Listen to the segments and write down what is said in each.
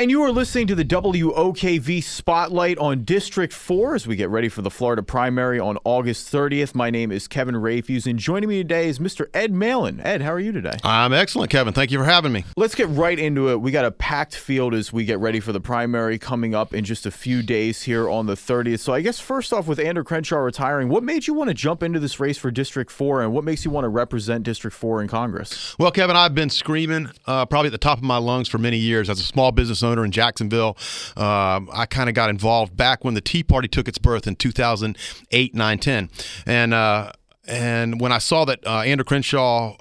And you are listening to the WOKV Spotlight on District 4 as we get ready for the Florida primary on August 30th. My name is Kevin Rayfuse, and joining me today is Mr. Ed Malin. Ed, how are you today? I'm excellent, Kevin. Thank you for having me. Let's get right into it. We got a packed field as we get ready for the primary coming up in just a few days here on the 30th. So, I guess first off, with Ander Crenshaw retiring, what made you want to jump into this race for District 4, and what makes you want to represent District 4 in Congress? Well, Kevin, I've been screaming uh, probably at the top of my lungs for many years as a small business owner owner in Jacksonville. Uh, I kind of got involved back when the Tea Party took its birth in 2008, 9, 10. And uh, and when I saw that uh, Ander Crenshaw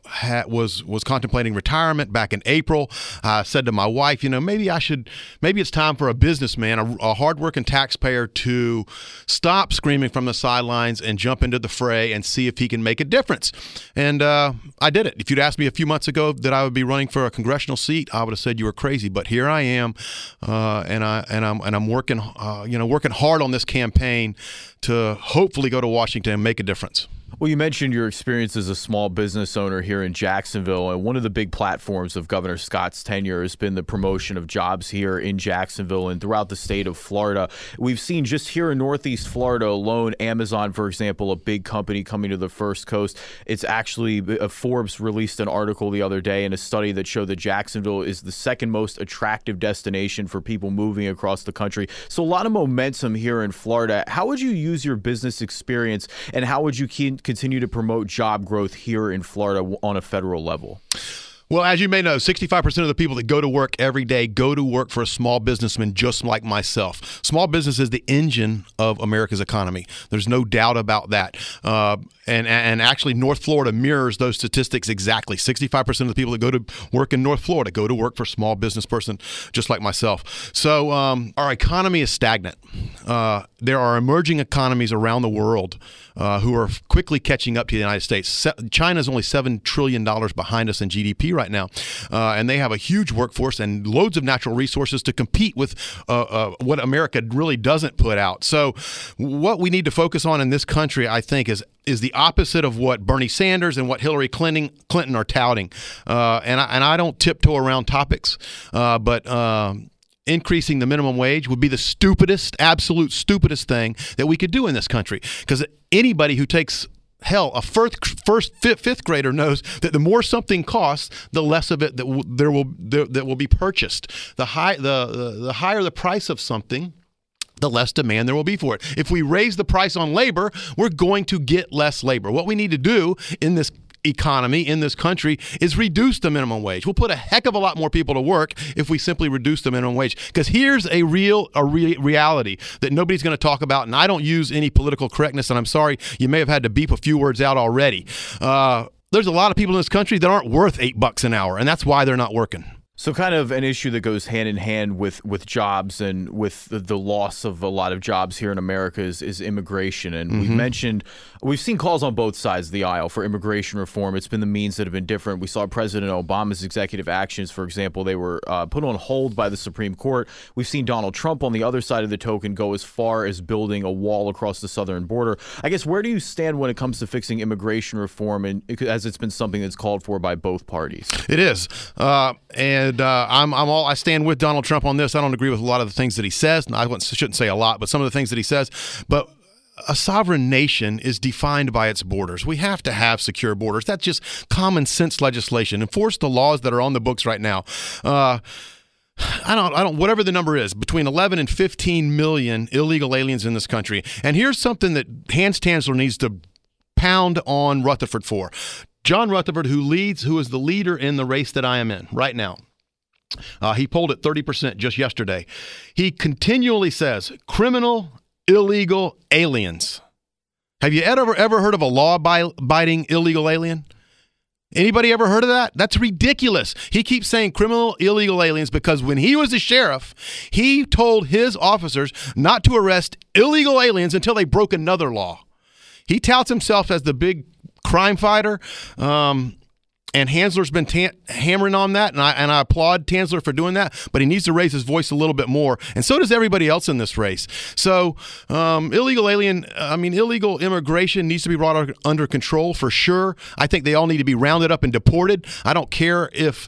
was was contemplating retirement back in April, I said to my wife, you know, maybe I should, maybe it's time for a businessman, a, a hardworking taxpayer, to stop screaming from the sidelines and jump into the fray and see if he can make a difference. And uh, I did it. If you'd asked me a few months ago that I would be running for a congressional seat, I would have said you were crazy. But here I am, uh, and I and I'm and I'm working, uh, you know, working hard on this campaign to hopefully go to Washington and make a difference. Well, you mentioned your experience as a small business owner here in Jacksonville, and one of the big platforms of Governor Scott's tenure has been the promotion of jobs here in Jacksonville and throughout the state of Florida. We've seen just here in Northeast Florida alone, Amazon, for example, a big company coming to the First Coast. It's actually uh, Forbes released an article the other day in a study that showed that Jacksonville is the second most attractive destination for people moving across the country. So a lot of momentum here in Florida. How would you use your business experience, and how would you keep continue to promote job growth here in Florida on a federal level? Well, as you may know, 65% of the people that go to work every day go to work for a small businessman just like myself. Small business is the engine of America's economy. There's no doubt about that. Uh, and, and actually, North Florida mirrors those statistics exactly. 65% of the people that go to work in North Florida go to work for a small business person just like myself. So um, our economy is stagnant. Uh, there are emerging economies around the world uh, who are quickly catching up to the United States. China is only $7 trillion behind us in GDP right now. Uh, and they have a huge workforce and loads of natural resources to compete with uh, uh, what America really doesn't put out. So, what we need to focus on in this country, I think, is is the opposite of what Bernie Sanders and what Hillary Clinton Clinton are touting. Uh, and I, and I don't tiptoe around topics, uh, but um, increasing the minimum wage would be the stupidest, absolute stupidest thing that we could do in this country. Because anybody who takes hell, a first, first fifth, fifth, grader knows that the more something costs, the less of it that w- there will there, that will be purchased. The high the, the the higher the price of something, the less demand there will be for it. If we raise the price on labor, we're going to get less labor. What we need to do in this economy in this country is reduce the minimum wage. We'll put a heck of a lot more people to work if we simply reduce the minimum wage. Because here's a real a re- reality that nobody's going to talk about, and I don't use any political correctness. And I'm sorry, you may have had to beep a few words out already. Uh, there's a lot of people in this country that aren't worth eight bucks an hour, and that's why they're not working. So, kind of an issue that goes hand in hand with, with jobs and with the, the loss of a lot of jobs here in America is, is immigration. And mm-hmm. we've mentioned, we've seen calls on both sides of the aisle for immigration reform. It's been the means that have been different. We saw President Obama's executive actions, for example, they were uh, put on hold by the Supreme Court. We've seen Donald Trump on the other side of the token go as far as building a wall across the southern border. I guess, where do you stand when it comes to fixing immigration reform, and as it's been something that's called for by both parties? It is. Uh, and and uh, I'm, I'm all I stand with Donald Trump on this. I don't agree with a lot of the things that he says. I shouldn't say a lot, but some of the things that he says. But a sovereign nation is defined by its borders. We have to have secure borders. That's just common sense legislation. Enforce the laws that are on the books right now. Uh, I don't, I don't, whatever the number is, between 11 and 15 million illegal aliens in this country. And here's something that Hans Tanzler needs to pound on Rutherford for. John Rutherford, who leads, who is the leader in the race that I am in right now. Uh, he polled at 30% just yesterday. He continually says criminal, illegal aliens. Have you ever ever heard of a law-abiding illegal alien? Anybody ever heard of that? That's ridiculous. He keeps saying criminal illegal aliens because when he was the sheriff, he told his officers not to arrest illegal aliens until they broke another law. He touts himself as the big crime fighter. Um, and Tanzler's been ta- hammering on that, and I and I applaud Tanzler for doing that. But he needs to raise his voice a little bit more, and so does everybody else in this race. So, um, illegal alien, I mean, illegal immigration needs to be brought under control for sure. I think they all need to be rounded up and deported. I don't care if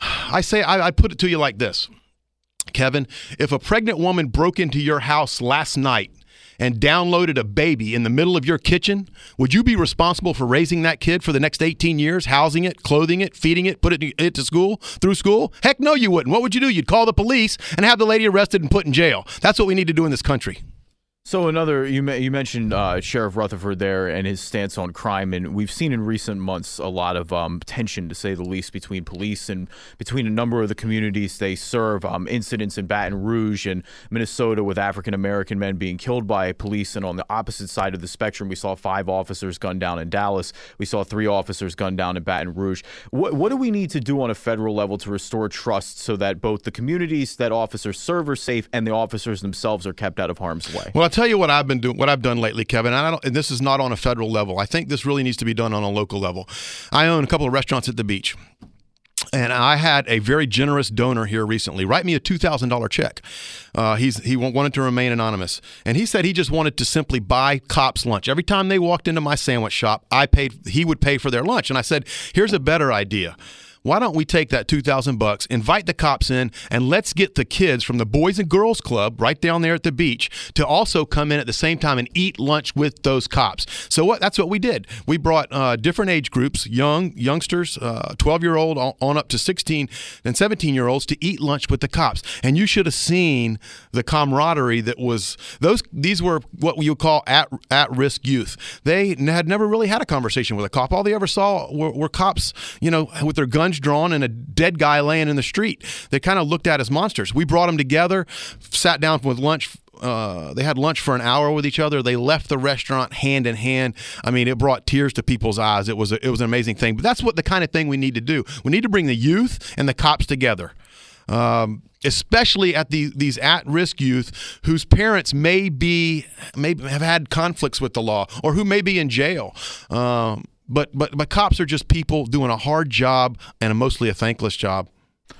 I say I, I put it to you like this. Kevin. If a pregnant woman broke into your house last night and downloaded a baby in the middle of your kitchen, would you be responsible for raising that kid for the next 18 years, housing it, clothing it, feeding it, putting it to school, through school? Heck no, you wouldn't. What would you do? You'd call the police and have the lady arrested and put in jail. That's what we need to do in this country. So another you you mentioned uh, Sheriff Rutherford there and his stance on crime, and we've seen in recent months a lot of um, tension, to say the least, between police and between a number of the communities they serve. Um, incidents in Baton Rouge and Minnesota with African American men being killed by police, and on the opposite side of the spectrum, we saw five officers gunned down in Dallas. We saw three officers gunned down in Baton Rouge. What what do we need to do on a federal level to restore trust so that both the communities that officers serve are safe and the officers themselves are kept out of harm's way? Well, tell you what I've been doing, what I've done lately, Kevin. And, I don't, and this is not on a federal level. I think this really needs to be done on a local level. I own a couple of restaurants at the beach. And I had a very generous donor here recently write me a two thousand dollar check. Uh, he's he wanted to remain anonymous, and he said he just wanted to simply buy cops lunch every time they walked into my sandwich shop. I paid he would pay for their lunch, and I said, "Here's a better idea." Why don't we take that 2000 bucks invite the cops in and let's get the kids from the boys and girls club right down there at the beach to also come in at the same time and eat lunch with those cops. So what that's what we did. We brought uh, different age groups young youngsters 12 uh, year old on up to 16 and 17 year olds to eat lunch with the cops. And you should have seen the camaraderie that was those these were what you would call at at risk youth. They had never really had a conversation with a cop. All they ever saw were, were cops you know with their drawn and a dead guy laying in the street. They kind of looked at as monsters. We brought them together, sat down with lunch uh, they had lunch for an hour with each other. They left the restaurant hand in hand. I mean, it brought tears to people's eyes. It was a, it was an amazing thing. But that's what the kind of thing we need to do. We need to bring the youth and the cops together. Um, especially at the, these at-risk youth whose parents may be may have had conflicts with the law or who may be in jail. Um, but but but cops are just people doing a hard job and a mostly a thankless job.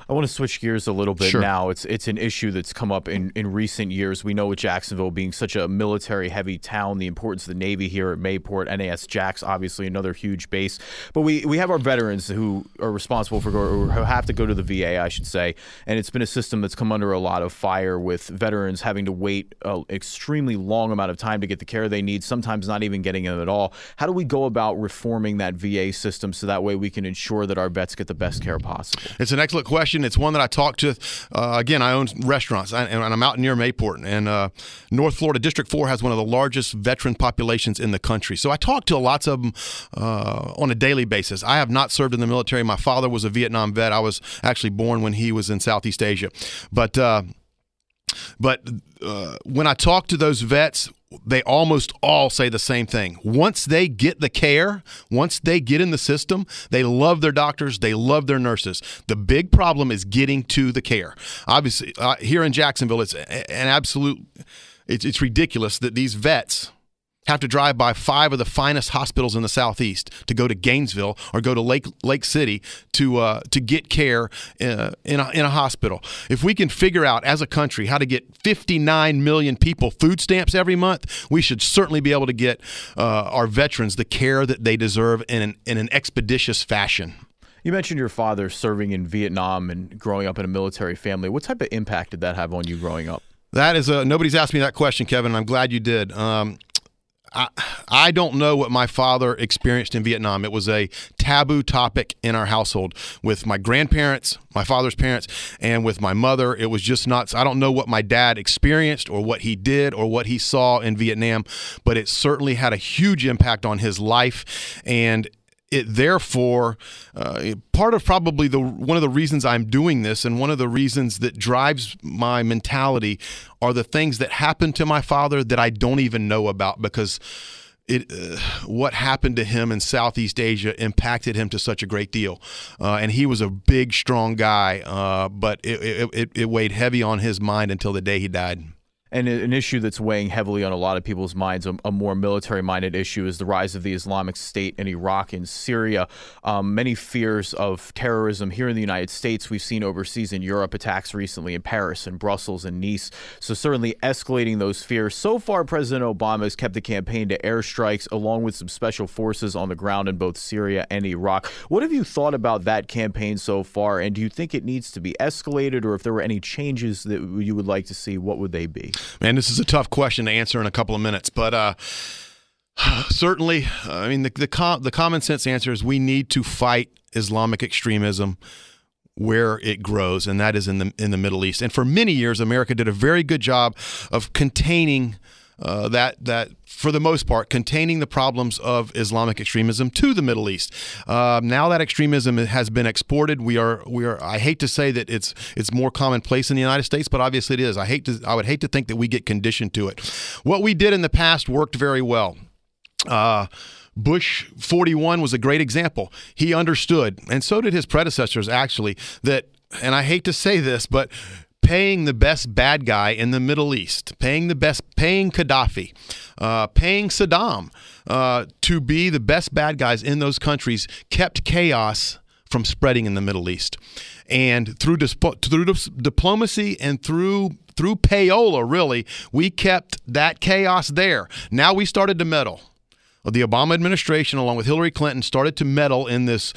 I want to switch gears a little bit sure. now. It's it's an issue that's come up in, in recent years. We know with Jacksonville being such a military heavy town, the importance of the Navy here at Mayport, NAS Jax, obviously another huge base. But we, we have our veterans who are responsible for or who have to go to the VA, I should say. And it's been a system that's come under a lot of fire with veterans having to wait an extremely long amount of time to get the care they need, sometimes not even getting it at all. How do we go about reforming that VA system so that way we can ensure that our vets get the best care possible? It's an excellent question question. It's one that I talked to. Uh, again, I own restaurants, and, I'm out near Mayport, and uh, North Florida District Four has one of the largest veteran populations in the country. So I talk to lots of them uh, on a daily basis. I have not served in the military. My father was a Vietnam vet. I was actually born when he was in Southeast Asia, but uh, but uh, when I talk to those vets, they almost all say the same thing. Once they get the care, once they get in the system, they love their doctors, they love their nurses. The big problem is getting to the care. Obviously, uh, here in Jacksonville, it's an absolute. It's, it's ridiculous that these vets have to drive by five of the finest hospitals in the southeast to go to Gainesville or go to Lake Lake City to uh, to get care uh, in a, in a hospital. If we can figure out as a country how to get 59 million people food stamps every month, we should certainly be able to get uh, our veterans the care that they deserve in an, in an expeditious fashion. You mentioned your father serving in Vietnam and growing up in a military family. What type of impact did that have on you growing up? That is a nobody's asked me that question, Kevin. I'm glad you did. Um, I, don't know what my father experienced in Vietnam. It was a taboo topic in our household with my grandparents, my father's parents, and with my mother. It was just not, I don't know what my dad experienced or what he did or what he saw in Vietnam, but it certainly had a huge impact on his life. And it therefore uh, part of probably the one of the reasons I'm doing this and one of the reasons that drives my mentality are the things that happened to my father that I don't even know about because it uh, what happened to him in Southeast Asia impacted him to such a great deal, uh, and he was a big, strong guy, uh, but it, it, it, it weighed heavy on his mind until the day he died. And an issue that's weighing heavily on a lot of people's minds, a, a more military minded issue, is the rise of the Islamic State in Iraq and Syria. Um, many fears of terrorism here in the United States. We've seen overseas in Europe attacks recently in Paris and Brussels and Nice. So, certainly escalating those fears. So far, President Obama has kept the campaign to airstrikes along with some special forces on the ground in both Syria and Iraq. What have you thought about that campaign so far? And do you think it needs to be escalated, or if there were any changes that you would like to see, what would they be? Man, this is a tough question to answer in a couple of minutes, but uh, certainly, I mean, the the, com- the common sense answer is we need to fight Islamic extremism where it grows, and that is in the in the Middle East. And for many years, America did a very good job of containing. Uh, that that for the most part containing the problems of Islamic extremism to the Middle East. Uh, now that extremism has been exported, we are we are. I hate to say that it's it's more commonplace in the United States, but obviously it is. I hate to I would hate to think that we get conditioned to it. What we did in the past worked very well. Uh, Bush 41 was a great example. He understood, and so did his predecessors actually, that, and I hate to say this, but paying the best bad guy in the Middle East, paying the best, paying Gaddafi, uh, paying Saddam uh, to be the best bad guys in those countries kept chaos from spreading in the Middle East. And through, through diplomacy and through through payola, really, we kept that chaos there. Now we started to meddle the Obama administration, along with Hillary Clinton, started to meddle in this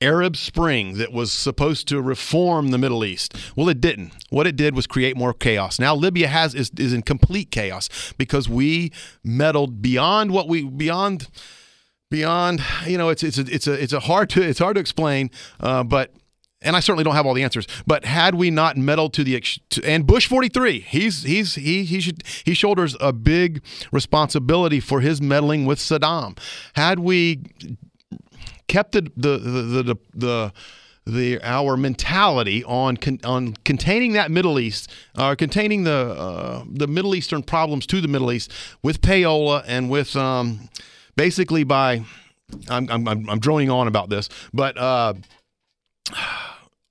Arab Spring that was supposed to reform the Middle East. Well, it didn't. What it did was create more chaos. Now Libya has is, is in complete chaos because we meddled beyond what we beyond beyond. You know, it's it's a, it's a it's a hard to it's hard to explain, uh, but and I certainly don't have all the answers. But had we not meddled to the to, and Bush 43, he's he's he he should he shoulders a big responsibility for his meddling with Saddam. Had we kept the the the the, the the our mentality on con, on containing that Middle East, uh, containing the uh, the Middle Eastern problems to the Middle East with payola and with um, basically by I'm, I'm I'm droning on about this, but uh,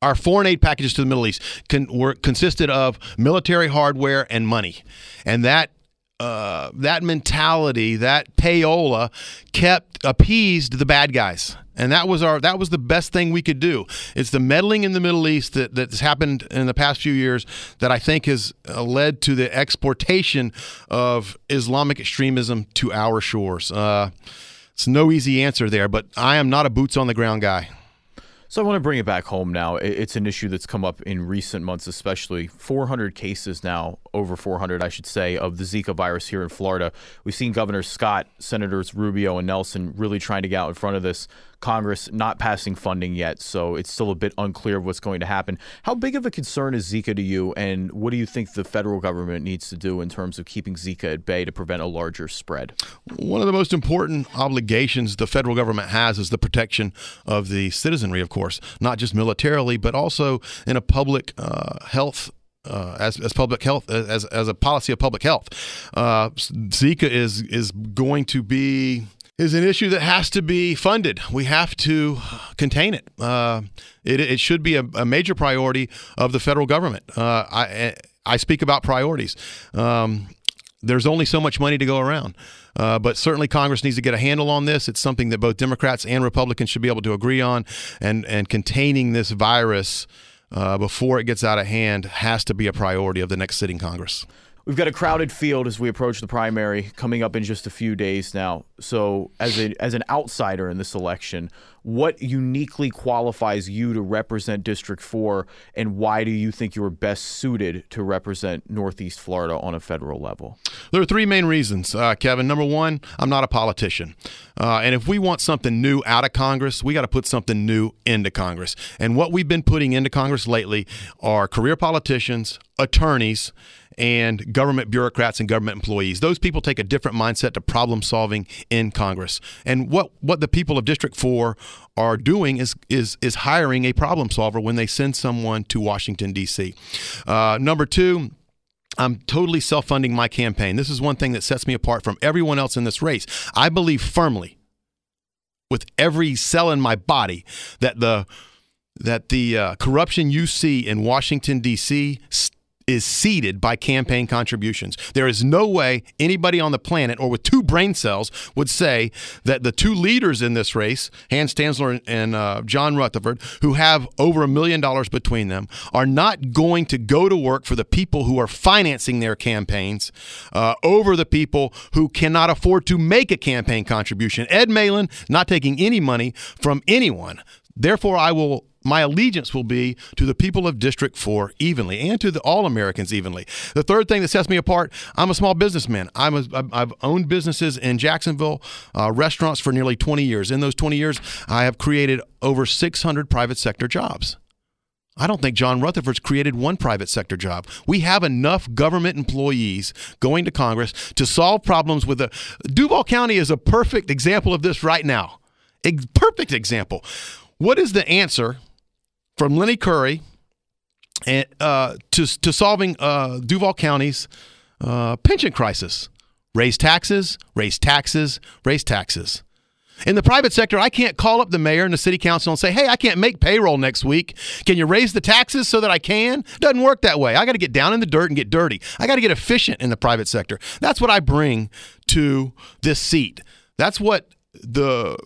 our foreign aid packages to the Middle East con- were consisted of military hardware and money, and that uh, that mentality, that payola, kept appeased the bad guys, and that was our that was the best thing we could do. It's the meddling in the Middle East that that's happened in the past few years that I think has uh, led to the exportation of Islamic extremism to our shores. Uh, it's no easy answer there, but I am not a boots on the ground guy. So I want to bring it back home now. It's an issue that's come up in recent months, especially 400 cases now, over 400, I should say, of the Zika virus here in Florida. We've seen Governor Scott, Senators Rubio and Nelson really trying to get out in front of this. Congress not passing funding yet, so it's still a bit unclear of what's going to happen. How big of a concern is Zika to you, and what do you think the federal government needs to do in terms of keeping Zika at bay to prevent a larger spread? One of the most important obligations the federal government has is the protection of the citizenry, of course, not just militarily, but also in a public uh, health uh, as, as public health as, as a policy of public health. Uh, Zika is is going to be is an issue that has to be funded. We have to contain it. Uh, it, it, should be a, a, major priority of the federal government. Uh, I, I speak about priorities. Um, there's only so much money to go around. Uh, but certainly Congress needs to get a handle on this. It's something that both Democrats and Republicans should be able to agree on. And, and containing this virus uh, before it gets out of hand has to be a priority of the next sitting Congress. We've got a crowded field as we approach the primary coming up in just a few days now. So, as a as an outsider in this election, what uniquely qualifies you to represent District 4 and why do you think you're best suited to represent Northeast Florida on a federal level? There are three main reasons, uh, Kevin. Number one, I'm not a politician. Uh, and if we want something new out of Congress, we got to put something new into Congress. And what we've been putting into Congress lately are career politicians, attorneys, and government bureaucrats and government employees. Those people take a different mindset to problem solving in Congress. And what, what the people of District 4 are doing is is is hiring a problem solver when they send someone to Washington D.C. Uh, number two. I'm totally self funding my campaign. This is one thing that sets me apart from everyone else in this race. I believe firmly, with every cell in my body, that the that the uh, corruption you see in Washington D.C is seeded by campaign contributions. There is no way anybody on the planet or with two brain cells would say that the two leaders in this race, Hans Tanzler and uh, John Rutherford, who have over a million dollars between them, are not going to go to work for the people who are financing their campaigns uh, over the people who cannot afford to make a campaign contribution. Ed Malin not taking any money from anyone. Therefore, I will my allegiance will be to the people of District 4 evenly and to the, all Americans evenly. The third thing that sets me apart, I'm a small businessman. I'm a, I've owned businesses in Jacksonville, uh, restaurants for nearly 20 years. In those 20 years, I have created over 600 private sector jobs. I don't think John Rutherford's created one private sector job. We have enough government employees going to Congress to solve problems with the Duval County is a perfect example of this right now. A perfect example. What is the answer from Lenny Curry uh, to, to solving uh, Duval County's uh, pension crisis. Raise taxes, raise taxes, raise taxes. In the private sector, I can't call up the mayor and the city council and say, hey, I can't make payroll next week. Can you raise the taxes so that I can? Doesn't work that way. I got to get down in the dirt and get dirty. I got to get efficient in the private sector. That's what I bring to this seat. That's what the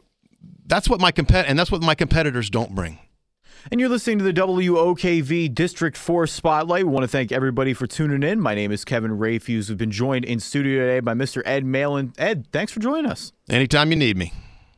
that's what my compet and that's what my competitors don't bring. And you're listening to the WOKV District 4 Spotlight. We want to thank everybody for tuning in. My name is Kevin Rayfuse. We've been joined in studio today by Mr. Ed Malin. Ed, thanks for joining us. Anytime you need me.